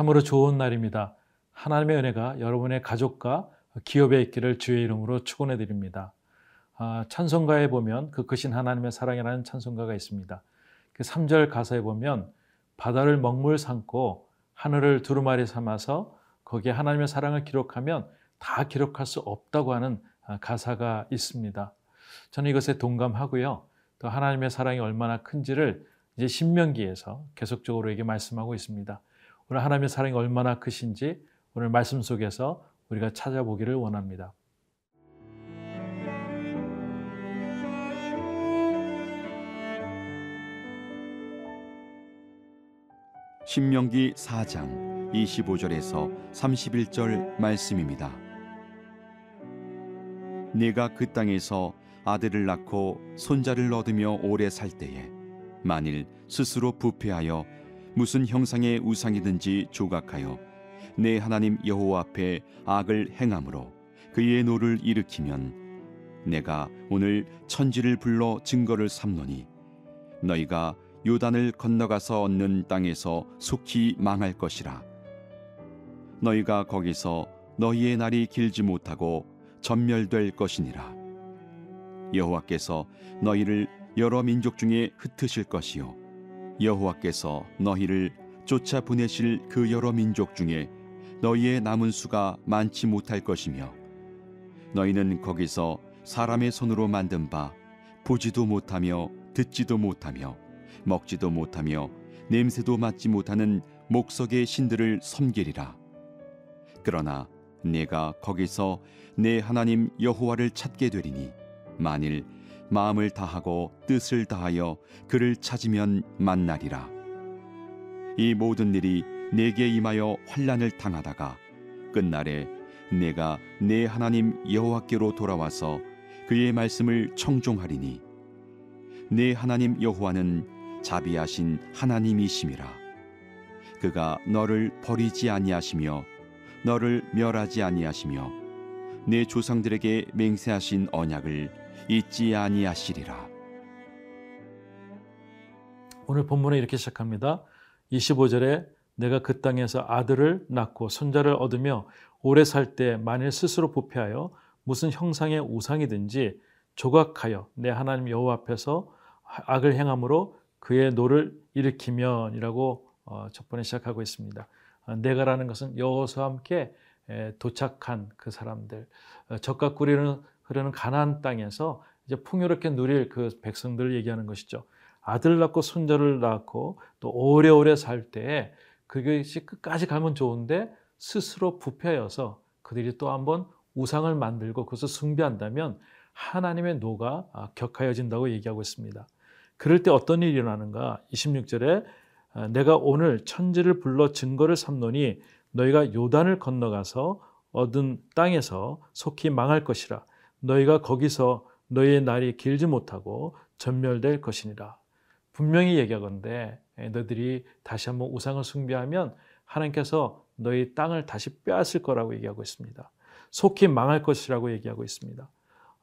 참으로 좋은 날입니다. 하나님의 은혜가 여러분의 가족과 기업에 있기를 주의 이름으로 축원해 드립니다. 아, 찬송가에 보면 그 크신 하나님의 사랑이라는 찬송가가 있습니다. 그 3절 가사에 보면 바다를 먹물 삼고 하늘을 두루마리 삼아서 거기에 하나님의 사랑을 기록하면 다 기록할 수 없다고 하는 아, 가사가 있습니다. 저는 이것에 동감하고요. 또 하나님의 사랑이 얼마나 큰지를 이제 신명기에서 계속적으로 이게 말씀하고 있습니다. 오늘 하나님의 사랑이 얼마나 크신지 오늘 말씀 속에서 우리가 찾아보기를 원합니다. 신명기 4장 25절에서 31절 말씀입니다. 네가 그 땅에서 아들을 낳고 손자를 얻으며 오래 살 때에 만일 스스로 부패하여 무슨 형상의 우상이든지 조각하여 네 하나님 여호와 앞에 악을 행함으로 그의 노를 일으키면 내가 오늘 천지를 불러 증거를 삼노니 너희가 요단을 건너가서 얻는 땅에서 속히 망할 것이라. 너희가 거기서 너희의 날이 길지 못하고 전멸될 것이니라. 여호와께서 너희를 여러 민족 중에 흩으실 것이요 여호와께서 너희를 쫓아 보내실 그 여러 민족 중에 너희의 남은 수가 많지 못할 것이며 너희는 거기서 사람의 손으로 만든 바 보지도 못하며 듣지도 못하며 먹지도 못하며 냄새도 맡지 못하는 목석의 신들을 섬기리라. 그러나 내가 거기서 내 하나님 여호와를 찾게 되리니 만일 마음을 다하고 뜻을 다하여 그를 찾으면 만나리라. 이 모든 일이 내게 임하여 환란을 당하다가 끝날에 내가 내 하나님 여호와께로 돌아와서 그의 말씀을 청종하리니 내 하나님 여호와는 자비하신 하나님이심이라. 그가 너를 버리지 아니하시며 너를 멸하지 아니하시며 내 조상들에게 맹세하신 언약을 잊지 아니하시리라 오늘 본문에 이렇게 시작합니다. 25절에 내가 그 땅에서 아들을 낳고 손자를 얻으며 오래 살 때 만일 스스로 부패하여 무슨 형상의 우상이든지 조각하여 네 하나님 여호와 앞에서 악을 행함으로 그의 노를 일으키면이라고 어, 첫 번에 시작하고 있습니다. 어, 네가라는 것은 여호수아와 함께 도착한 그 사람들, 어, 젖과 꿀이 흐르는 가나안 땅에서 이제 풍요롭게 누릴 그 백성들을 얘기하는 것이죠. 아들 낳고 손자를 낳고 또 오래오래 살 때에 그것이 끝까지 가면 좋은데 스스로 부패여서 그들이 또 한번 우상을 만들고 그것을 숭배한다면 하나님의 노가 아, 격하여진다고 얘기하고 있습니다. 그럴 때 어떤 일이 일어나는가? 26절에 아, 내가 오늘 천지를 불러 증거를 삼노니 너희가 요단을 건너가서 얻은 땅에서 속히 망할 것이라 너희가 거기서 너희의 날이 길지 못하고 전멸될 것이니라. 분명히 얘기하건대 너희들이 다시 한번 우상을 숭배하면 하나님께서 너희 땅을 다시 빼앗을 거라고 얘기하고 있습니다. 속히 망할 것이라고 얘기하고 있습니다.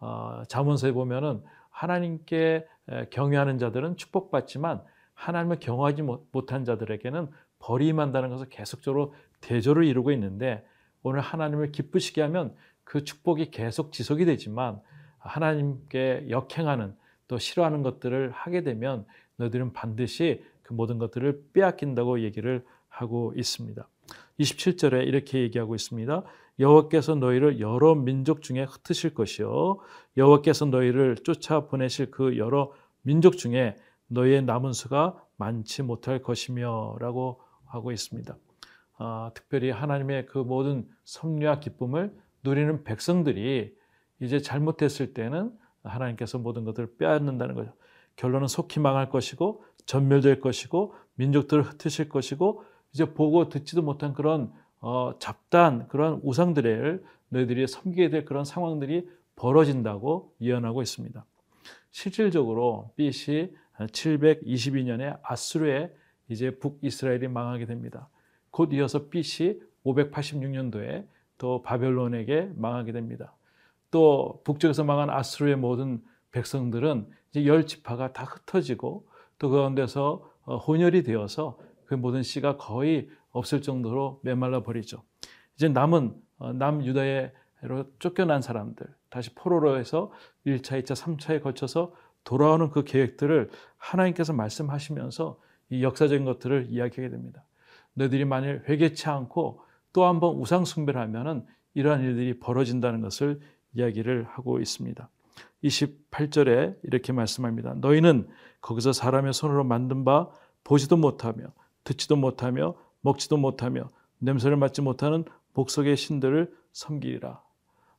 어, 자문서에 보면은 하나님께 경외하는 자들은 축복받지만 하나님을 경외하지 못한 자들에게는 버림한다는 것을 계속적으로 대조를 이루고 있는데 오늘 하나님을 기쁘시게 하면 그 축복이 계속 지속이 되지만 하나님께 역행하는 또 싫어하는 것들을 하게 되면 너희들은 반드시 그 모든 것들을 빼앗긴다고 얘기를 하고 있습니다. 27절에 이렇게 얘기하고 있습니다. 여호와께서 너희를 여러 민족 중에 흩으실 것이요 여호와께서 너희를 쫓아 보내실 그 여러 민족 중에 너희의 남은 수가 많지 못할 것이며라고 하고 있습니다. 아, 특별히 하나님의 그 모든 섭리와 기쁨을 누리는 백성들이 이제 잘못했을 때는 하나님께서 모든 것들을 빼앗는다는 거죠. 결론은 속히 망할 것이고 전멸될 것이고 민족들을 흩으실 것이고 이제 보고 듣지도 못한 그런 어, 잡다한 그런 우상들을 너희들이 섬기게 될 그런 상황들이 벌어진다고 예언하고 있습니다. 실질적으로 BC 722년에 아수르에 이제 북이스라엘이 망하게 됩니다. 곧 이어서 BC 586년도에 또 바벨론에게 망하게 됩니다. 또 북쪽에서 망한 아수르의 모든 백성들은 이제 열 지파가 다 흩어지고 또그 가운데서 어, 혼혈이 되어서 그 모든 씨가 거의 없을 정도로 메말라 버리죠. 이제 남은 어, 남유다로 쫓겨난 사람들 다시 포로로 해서 1차, 2차, 3차에 걸쳐서 돌아오는 그 계획들을 하나님께서 말씀하시면서 이 역사적인 것들을 이야기하게 됩니다. 너희들이 만일 회개치 않고 또 한 번 우상 숭배를 하면은 이러한 일들이 벌어진다는 것을 이야기를 하고 있습니다. 28절에 이렇게 말씀합니다. 너희는 거기서 사람의 손으로 만든 바 보지도 못하며 듣지도 못하며 먹지도 못하며 냄새를 맡지 못하는 복속의 신들을 섬기리라.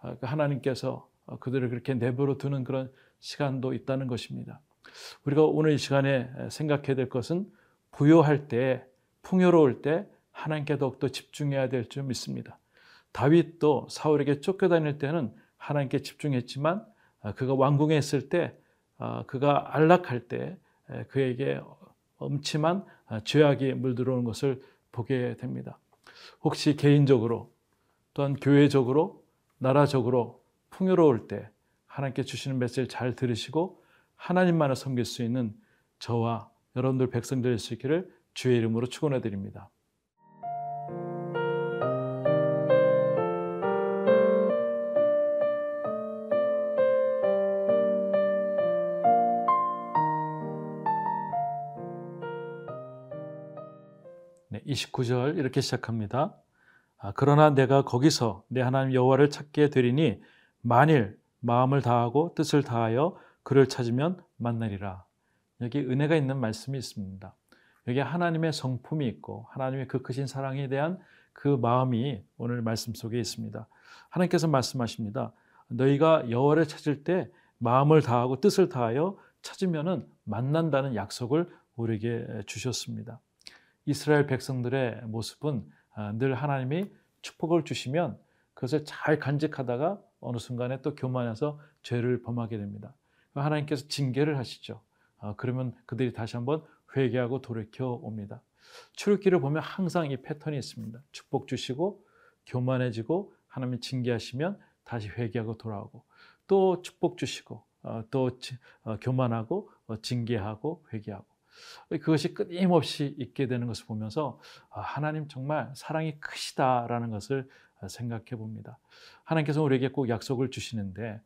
아, 그 하나님께서 그들을 그렇게 내버려 두는 그런 시간도 있다는 것입니다. 우리가 오늘 이 시간에 생각해야 될 것은 부요할 때, 풍요로울 때 하나님께 더욱더 집중해야 될 줄 믿습니다. 다윗도 사울에게 쫓겨다닐 때는 하나님께 집중했지만 아, 그가 왕궁에 때 아, 그가 안락할 때 그에게 엄침한 아, 죄악이 물들어오는 것을 보게 됩니다. 혹시 개인적으로 또한 교회적으로 나라적으로 풍요로울 때 하나님께 주시는 메시지를 잘 들으시고 하나님만을 섬길 수 있는 저와 여러분들 백성들 될수 있기를 주의 이름으로 축원해 드립니다. 29절 이렇게 시작합니다. 아, 그러나 내가 거기서 내 하나님 여호와를 찾게 되리니 만일 마음을 다하고 뜻을 다하여 그를 찾으면 만나리라. 여기 은혜가 있는 말씀이 있습니다. 여기 하나님의 성품이 있고 하나님의 그 크신 사랑에 대한 그 마음이 오늘 말씀 속에 있습니다. 하나님께서 말씀하십니다. 너희가 여호와를 찾을 때 마음을 다하고 뜻을 다하여 찾으면은 만난다는 약속을 우리에게 주셨습니다. 이스라엘 백성들의 모습은 아, 늘 하나님이 축복을 주시면 그것을 잘 간직하다가 어느 순간에 또 교만해서 죄를 범하게 됩니다. 하나님께서 징계를 하시죠. 아, 그러면 그들이 다시 한번 회개하고 돌이켜 옵니다. 출애기를 보면 항상 이 패턴이 있습니다. 축복 주시고 교만해지고 하나님 징계하시면 다시 회개하고 돌아오고 또 축복 주시고 어, 또 어, 교만하고 어, 징계하고 회개하고 그것이 끊임없이 있게 되는 것을 보면서 아, 하나님 정말 사랑이 크시다라는 것을 생각해 봅니다. 하나님께서 우리에게 꼭 약속을 주시는데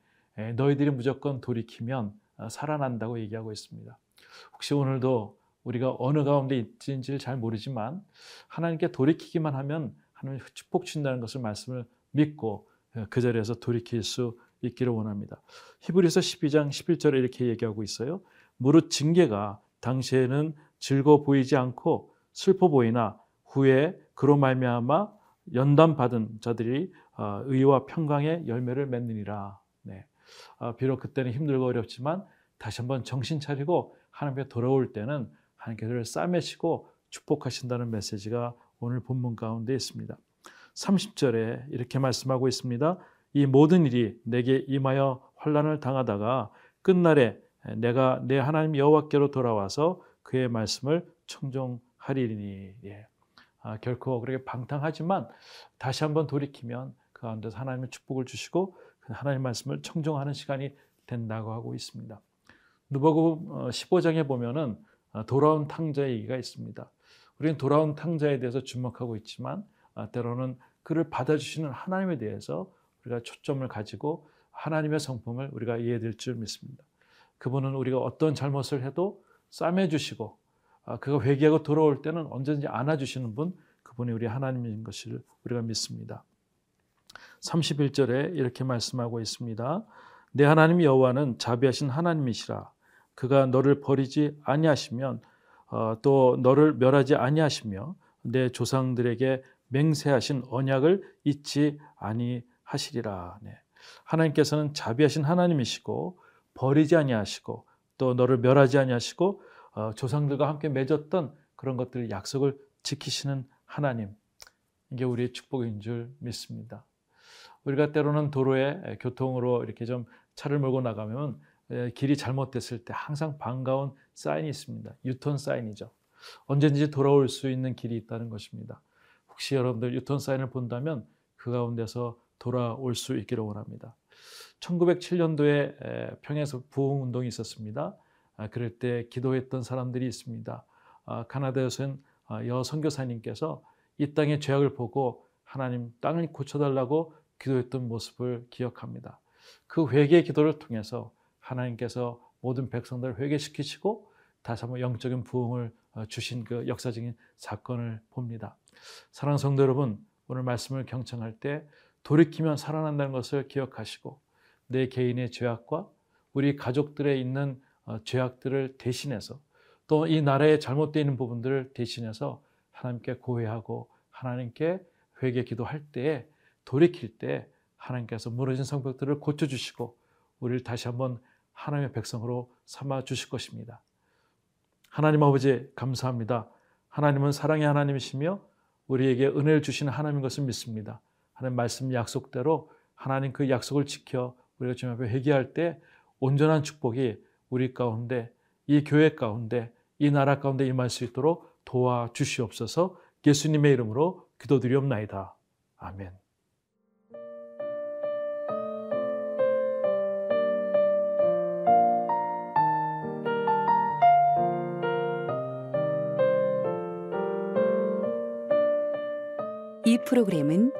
너희들이 무조건 돌이키면 살아난다고 얘기하고 있습니다. 혹시 오늘도 우리가 어느 가운데 있는지를 잘 모르지만 하나님께 돌이키기만 하면 하나님 축복 주신다는 것을 말씀을 믿고 그 자리에서 돌이킬 수 있기를 원합니다. 히브리서 12장 11절에 이렇게 얘기하고 있어요. 무릇 징계가 당시에는 즐거 보이지 않고 슬퍼 보이나 후에 그로 말미암아 연단 받은 자들이 어, 의와 평강의 열매를 맺느니라. 네. 아, 비록 그때는 힘들고 어렵지만 다시 한번 정신 차리고 하나님께 돌아올 때는 하나님께서 싸매시고 축복하신다는 메시지가 오늘 본문 가운데 있습니다. 30절에 이렇게 말씀하고 있습니다. 이 모든 일이 내게 임하여 환란을 당하다가 끝날에 내가 내 하나님 여호와께로 돌아와서 그의 말씀을 청종하리니 예. 아, 결코 그렇게 방탕하지만 다시 한번 돌이키면 그 가운데서 하나님의 축복을 주시고 그 하나님 말씀을 청종하는 시간이 된다고 하고 있습니다. 누가복음 15장에 어, 보면은 어, 돌아온 탕자의 얘기가 있습니다. 우리는 돌아온 탕자에 대해서 주목하고 있지만 아, 때로는 그를 받아주시는 하나님에 대해서 우리가 초점을 가지고 하나님의 성품을 우리가 이해될 줄 믿습니다. 그분은 우리가 어떤 잘못을 해도 싸매주시고 아, 그가 회개하고 돌아올 때는 언제든지 안아주시는 분 그분이 우리 하나님인 것을 우리가 믿습니다. 31절에 이렇게 말씀하고 있습니다. 내 하나님 여호와는 자비하신 하나님이시라. 그가 너를 버리지 아니하시면 어, 또 너를 멸하지 아니하시며 내 조상들에게 맹세하신 언약을 잊지 아니하시리라. 네. 하나님께서는 자비하신 하나님이시고 버리지 아니하시고 또 너를 멸하지 아니하시고 어, 조상들과 함께 맺었던 그런 것들 약속을 지키시는 하나님 이게 우리의 축복인 줄 믿습니다. 우리가 때로는 도로에 교통으로 이렇게 좀 차를 몰고 나가면 길이 잘못됐을 때 항상 반가운 사인이 있습니다. 유턴 사인이죠. 언제든지 돌아올 수 있는 길이 있다는 것입니다. 혹시 여러분들 유턴 사인을 본다면 그 가운데서 돌아올 수 있기를 원합니다. 1907년도에 평에서 부흥 운동이 있었습니다. 아, 그럴 때 기도했던 사람들이 있습니다. 아, 카나다에서는 아, 여 선교사님께서 이 땅의 죄악을 보고 하나님 땅을 고쳐달라고 기도했던 모습을 기억합니다. 그 회개 기도를 통해서 하나님께서 모든 백성들을 회개시키시고 다시 한번 영적인 부흥을 어, 주신 그 역사적인 사건을 봅니다. 사랑하는 성도 여러분, 오늘 말씀을 경청할 때 돌이키면 살아난다는 것을 기억하시고 내 개인의 죄악과 우리 가족들에 있는 어, 죄악들을 대신해서 또 이 나라의 잘못되어 있는 부분들을 대신해서 하나님께 고해하고 하나님께 회개 기도할 때에 돌이킬 때 하나님께서 무너진 성벽들을 고쳐주시고 우리를 다시 한번 하나님의 백성으로 삼아 주실 것입니다. 하나님 아버지 감사합니다. 하나님은 사랑의 하나님이시며 우리에게 은혜를 주시는 하나님인 것을 믿습니다. 하나님 말씀 약속대로 하나님 그 약속을 지켜 우리가 주님 앞에 회개할 때 온전한 축복이 우리 가운데 이 교회 가운데 이 나라 가운데 임할 수 있도록 도와 주시옵소서 예수님의 이름으로 기도드리옵나이다. 아멘. 이 프로그램은